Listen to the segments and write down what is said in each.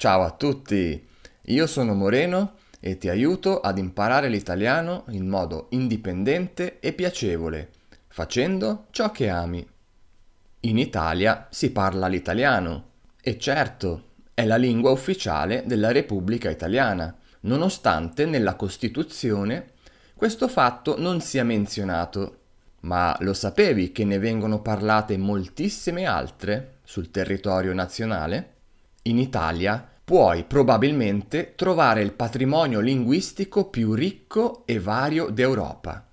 Ciao a tutti, io sono Moreno e ti aiuto ad imparare l'italiano in modo indipendente e piacevole, facendo ciò che ami. In Italia si parla l'italiano e certo è la lingua ufficiale della Repubblica Italiana, nonostante nella Costituzione questo fatto non sia menzionato. Ma lo sapevi che ne vengono parlate moltissime altre sul territorio nazionale? In Italia puoi probabilmente trovare il patrimonio linguistico più ricco e vario d'Europa,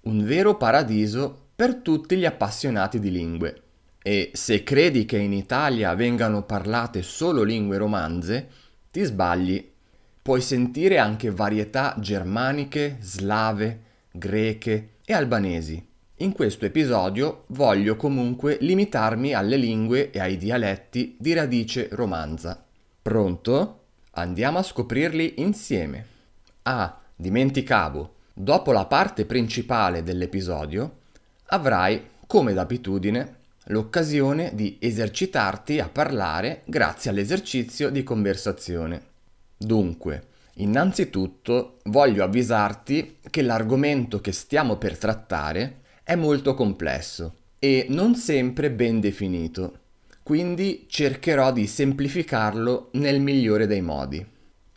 un vero paradiso per tutti gli appassionati di lingue. E se credi che in Italia vengano parlate solo lingue romanze, ti sbagli. Puoi sentire anche varietà germaniche, slave, greche e albanesi. In questo episodio voglio comunque limitarmi alle lingue e ai dialetti di radice romanza. Pronto? Andiamo a scoprirli insieme. Ah, dimenticavo, dopo la parte principale dell'episodio avrai, come d'abitudine, l'occasione di esercitarti a parlare grazie all'esercizio di conversazione. Dunque, innanzitutto voglio avvisarti che l'argomento che stiamo per trattare è molto complesso e non sempre ben definito, quindi cercherò di semplificarlo nel migliore dei modi.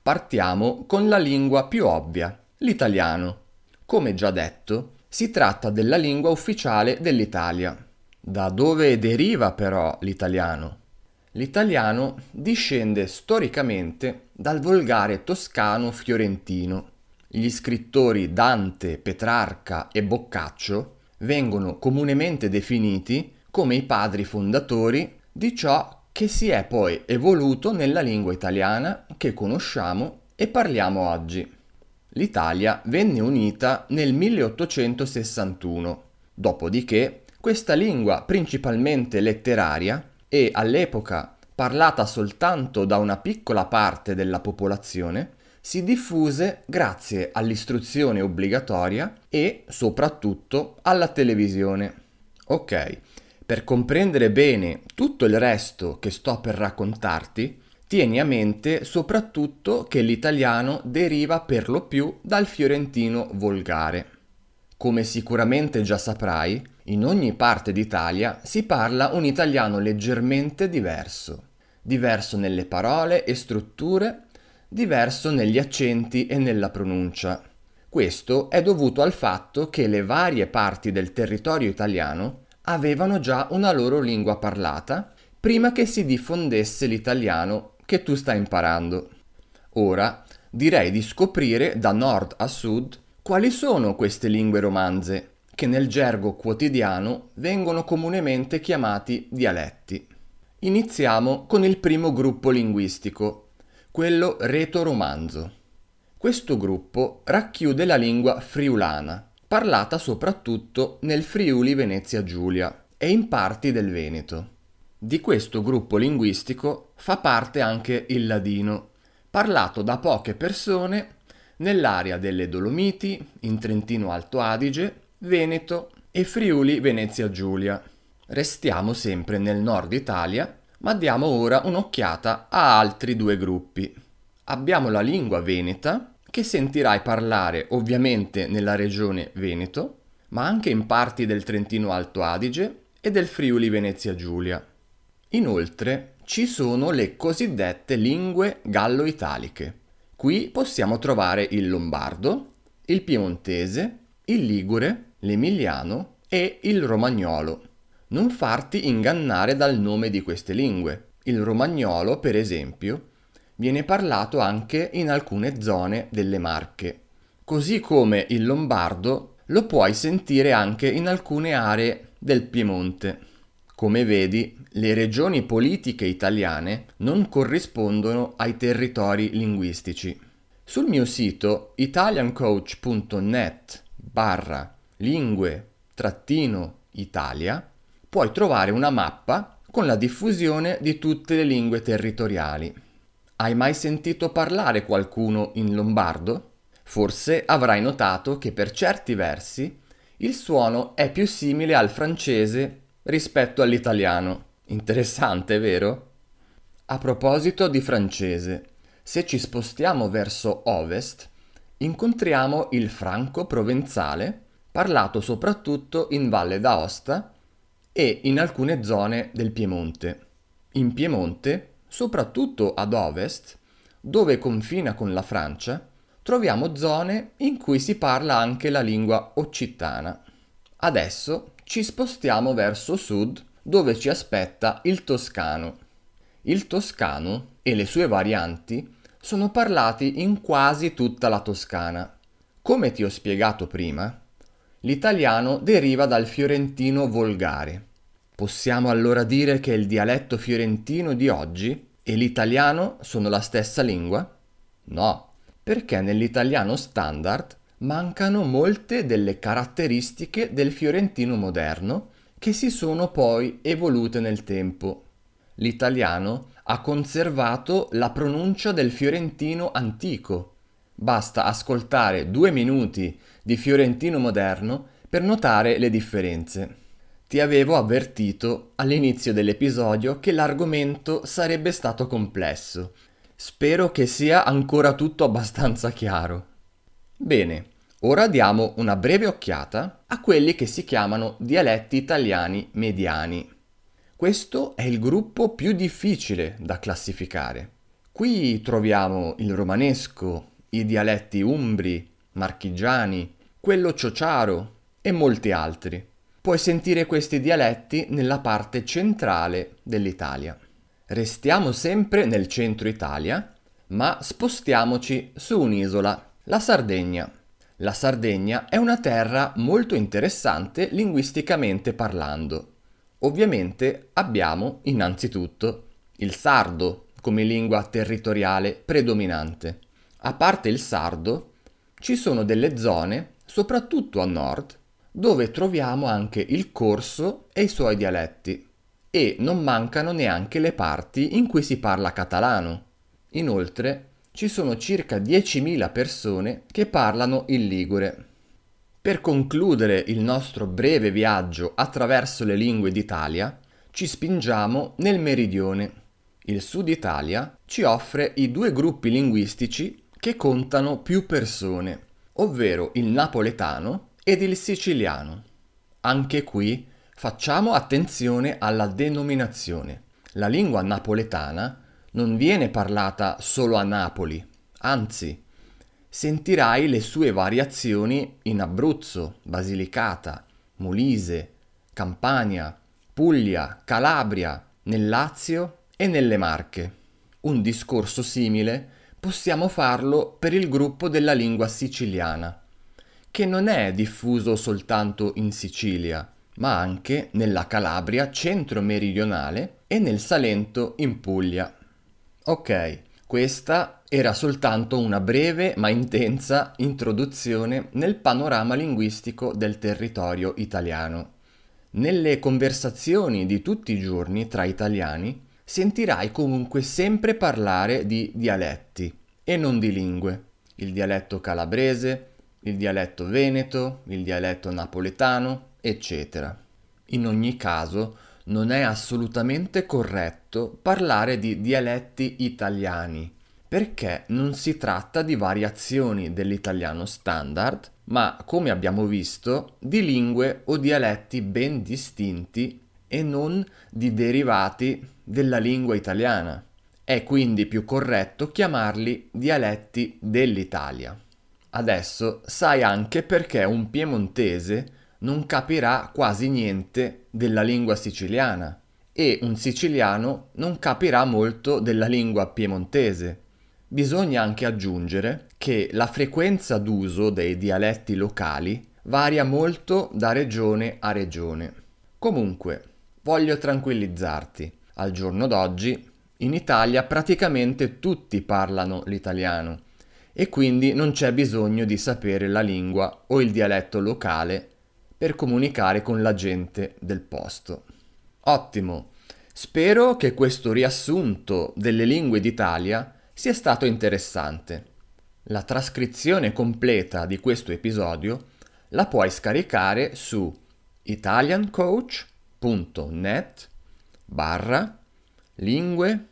Partiamo con la lingua più ovvia, l'italiano. Come già detto, si tratta della lingua ufficiale dell'Italia. Da dove deriva però l'italiano? L'italiano discende storicamente dal volgare toscano fiorentino. Gli scrittori Dante, Petrarca e Boccaccio vengono comunemente definiti come i padri fondatori di ciò che si è poi evoluto nella lingua italiana che conosciamo e parliamo oggi. L'Italia venne unita nel 1861, dopodiché questa lingua principalmente letteraria e all'epoca parlata soltanto da una piccola parte della popolazione, si diffuse grazie all'istruzione obbligatoria e soprattutto alla televisione. Ok, per comprendere bene tutto il resto che sto per raccontarti, tieni a mente soprattutto che l'italiano deriva per lo più dal fiorentino volgare. Come sicuramente già saprai, in ogni parte d'Italia si parla un italiano leggermente diverso, diverso nelle parole e strutture diverso negli accenti e nella pronuncia. Questo è dovuto al fatto che le varie parti del territorio italiano avevano già una loro lingua parlata prima che si diffondesse l'italiano che tu stai imparando. Ora direi di scoprire da nord a sud quali sono queste lingue romanze che nel gergo quotidiano vengono comunemente chiamati dialetti. Iniziamo con il primo gruppo linguistico, quello reto-romanzo. Questo gruppo racchiude la lingua friulana, parlata soprattutto nel Friuli Venezia Giulia e in parti del Veneto. Di questo gruppo linguistico fa parte anche il ladino, parlato da poche persone nell'area delle Dolomiti, in Trentino Alto Adige, Veneto e Friuli Venezia Giulia. Restiamo sempre nel nord Italia ma diamo ora un'occhiata a altri due gruppi. Abbiamo la lingua veneta, che sentirai parlare ovviamente nella regione Veneto, ma anche in parti del Trentino Alto Adige e del Friuli Venezia Giulia. Inoltre ci sono le cosiddette lingue gallo-italiche. Qui possiamo trovare il lombardo, il piemontese, il ligure, l'emiliano e il romagnolo. Non farti ingannare dal nome di queste lingue. Il romagnolo, per esempio, viene parlato anche in alcune zone delle Marche, così come il lombardo lo puoi sentire anche in alcune aree del Piemonte. Come vedi, le regioni politiche italiane non corrispondono ai territori linguistici. Sul mio sito italiancoach.net barra lingue trattino Italia puoi trovare una mappa con la diffusione di tutte le lingue territoriali. Hai mai sentito parlare qualcuno in lombardo? Forse avrai notato che per certi versi il suono è più simile al francese rispetto all'italiano. Interessante, vero? A proposito di francese, se ci spostiamo verso ovest, incontriamo il franco provenzale, parlato soprattutto in Valle d'Aosta e in alcune zone del Piemonte. In Piemonte, soprattutto ad ovest, dove confina con la Francia, troviamo zone in cui si parla anche la lingua occittana. Adesso ci spostiamo verso sud, dove ci aspetta il toscano. Il toscano e le sue varianti sono parlati in quasi tutta la Toscana. Come ti ho spiegato prima, l'italiano deriva dal fiorentino volgare. Possiamo allora dire che il dialetto fiorentino di oggi e l'italiano sono la stessa lingua? No, perché nell'italiano standard mancano molte delle caratteristiche del fiorentino moderno che si sono poi evolute nel tempo. L'italiano ha conservato la pronuncia del fiorentino antico. Basta ascoltare due minuti di fiorentino moderno per notare le differenze. Ti avevo avvertito all'inizio dell'episodio che l'argomento sarebbe stato complesso. Spero che sia ancora tutto abbastanza chiaro. Bene, ora diamo una breve occhiata a quelli che si chiamano dialetti italiani mediani. Questo è il gruppo più difficile da classificare. Qui troviamo il romanesco, i dialetti umbri, marchigiani, quello ciociaro e molti altri. Puoi sentire questi dialetti nella parte centrale dell'Italia. Restiamo sempre nel centro Italia, ma spostiamoci su un'isola, la Sardegna. La Sardegna è una terra molto interessante linguisticamente parlando. Ovviamente abbiamo innanzitutto il sardo come lingua territoriale predominante. A parte il sardo, ci sono delle zone, soprattutto a nord, dove troviamo anche il corso e i suoi dialetti. E non mancano neanche le parti in cui si parla catalano. Inoltre ci sono circa 10.000 persone che parlano il ligure. Per concludere il nostro breve viaggio attraverso le lingue d'Italia, ci spingiamo nel meridione. Il Sud Italia ci offre i due gruppi linguistici che contano più persone, ovvero il napoletano ed il siciliano. Anche qui facciamo attenzione alla denominazione. La lingua napoletana non viene parlata solo a Napoli, anzi, sentirai le sue variazioni in Abruzzo, Basilicata, Molise, Campania, Puglia, Calabria, nel Lazio e nelle Marche. Un discorso simile possiamo farlo per il gruppo della lingua siciliana che non è diffuso soltanto in Sicilia, ma anche nella Calabria centro-meridionale e nel Salento in Puglia. Ok, questa era soltanto una breve ma intensa introduzione nel panorama linguistico del territorio italiano. Nelle conversazioni di tutti i giorni tra italiani sentirai comunque sempre parlare di dialetti e non di lingue. Il dialetto calabrese, il dialetto veneto, il dialetto napoletano, eccetera. In ogni caso, non è assolutamente corretto parlare di dialetti italiani, perché non si tratta di variazioni dell'italiano standard, ma, come abbiamo visto, di lingue o dialetti ben distinti e non di derivati della lingua italiana. È quindi più corretto chiamarli dialetti dell'Italia. Adesso sai anche perché un piemontese non capirà quasi niente della lingua siciliana e un siciliano non capirà molto della lingua piemontese. Bisogna anche aggiungere che la frequenza d'uso dei dialetti locali varia molto da regione a regione. Comunque, voglio tranquillizzarti. Al giorno d'oggi in Italia praticamente tutti parlano l'italiano e quindi non c'è bisogno di sapere la lingua o il dialetto locale per comunicare con la gente del posto. Ottimo! Spero che questo riassunto delle lingue d'Italia sia stato interessante. La trascrizione completa di questo episodio la puoi scaricare su italiancoach.net barra lingue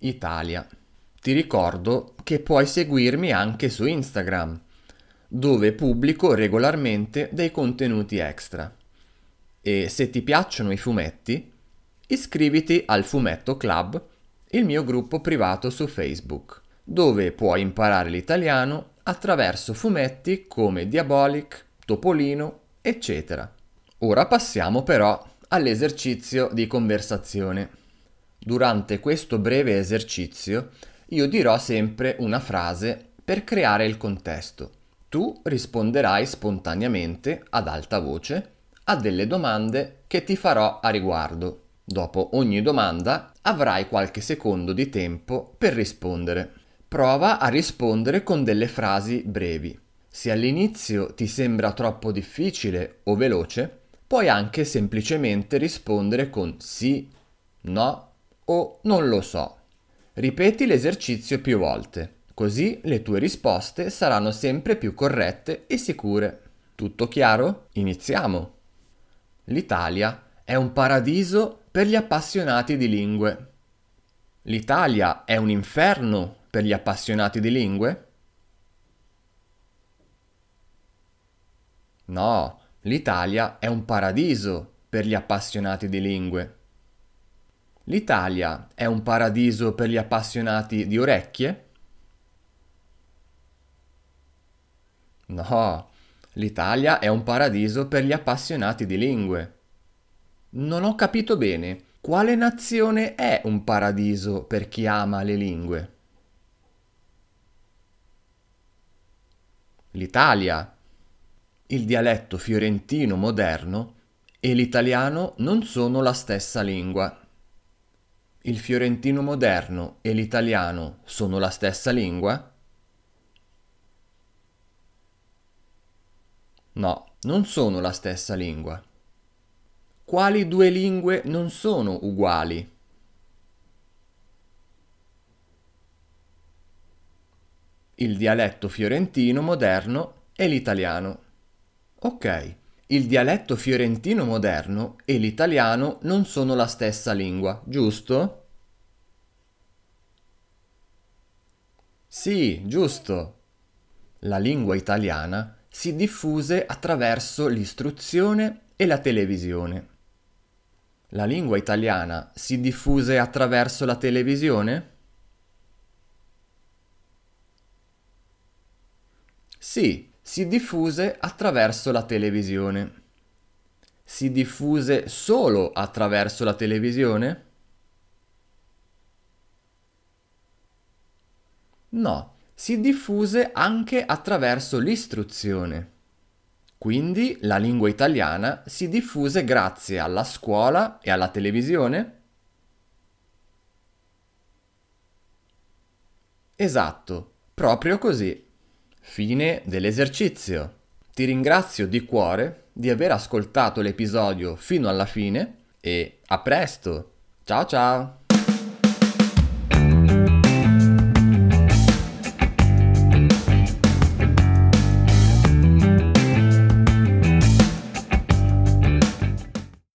Italia. Ti ricordo che puoi seguirmi anche su Instagram, dove pubblico regolarmente dei contenuti extra. E se ti piacciono i fumetti, iscriviti al Fumetto Club, il mio gruppo privato su Facebook, dove puoi imparare l'italiano attraverso fumetti come Diabolic, Topolino, eccetera. Ora passiamo però all'esercizio di conversazione. Durante questo breve esercizio io dirò sempre una frase per creare il contesto. Tu risponderai spontaneamente ad alta voce a delle domande che ti farò a riguardo. Dopo ogni domanda avrai qualche secondo di tempo per rispondere. Prova a rispondere con delle frasi brevi. Se all'inizio ti sembra troppo difficile o veloce, puoi anche semplicemente rispondere con sì, no o non lo so. Ripeti l'esercizio più volte, così le tue risposte saranno sempre più corrette e sicure. Tutto chiaro? Iniziamo! L'Italia è un paradiso per gli appassionati di lingue. L'Italia è un inferno per gli appassionati di lingue? No, l'Italia è un paradiso per gli appassionati di lingue. L'Italia è un paradiso per gli appassionati di orecchie? No, l'Italia è un paradiso per gli appassionati di lingue. Non ho capito bene, quale nazione è un paradiso per chi ama le lingue? L'Italia il dialetto fiorentino moderno e l'italiano non sono la stessa lingua. Il fiorentino moderno e l'italiano sono la stessa lingua? No, non sono la stessa lingua. Quali due lingue non sono uguali? Il dialetto fiorentino moderno e l'italiano. Ok, il dialetto fiorentino moderno e l'italiano non sono la stessa lingua, giusto? Sì, giusto. La lingua italiana si diffuse attraverso l'istruzione e la televisione. La lingua italiana si diffuse attraverso la televisione? Sì, si diffuse attraverso la televisione. Si diffuse solo attraverso la televisione? No, si diffuse anche attraverso l'istruzione. Quindi la lingua italiana si diffuse grazie alla scuola e alla televisione? Esatto, proprio così. Fine dell'esercizio. Ti ringrazio di cuore di aver ascoltato l'episodio fino alla fine e a presto. Ciao ciao!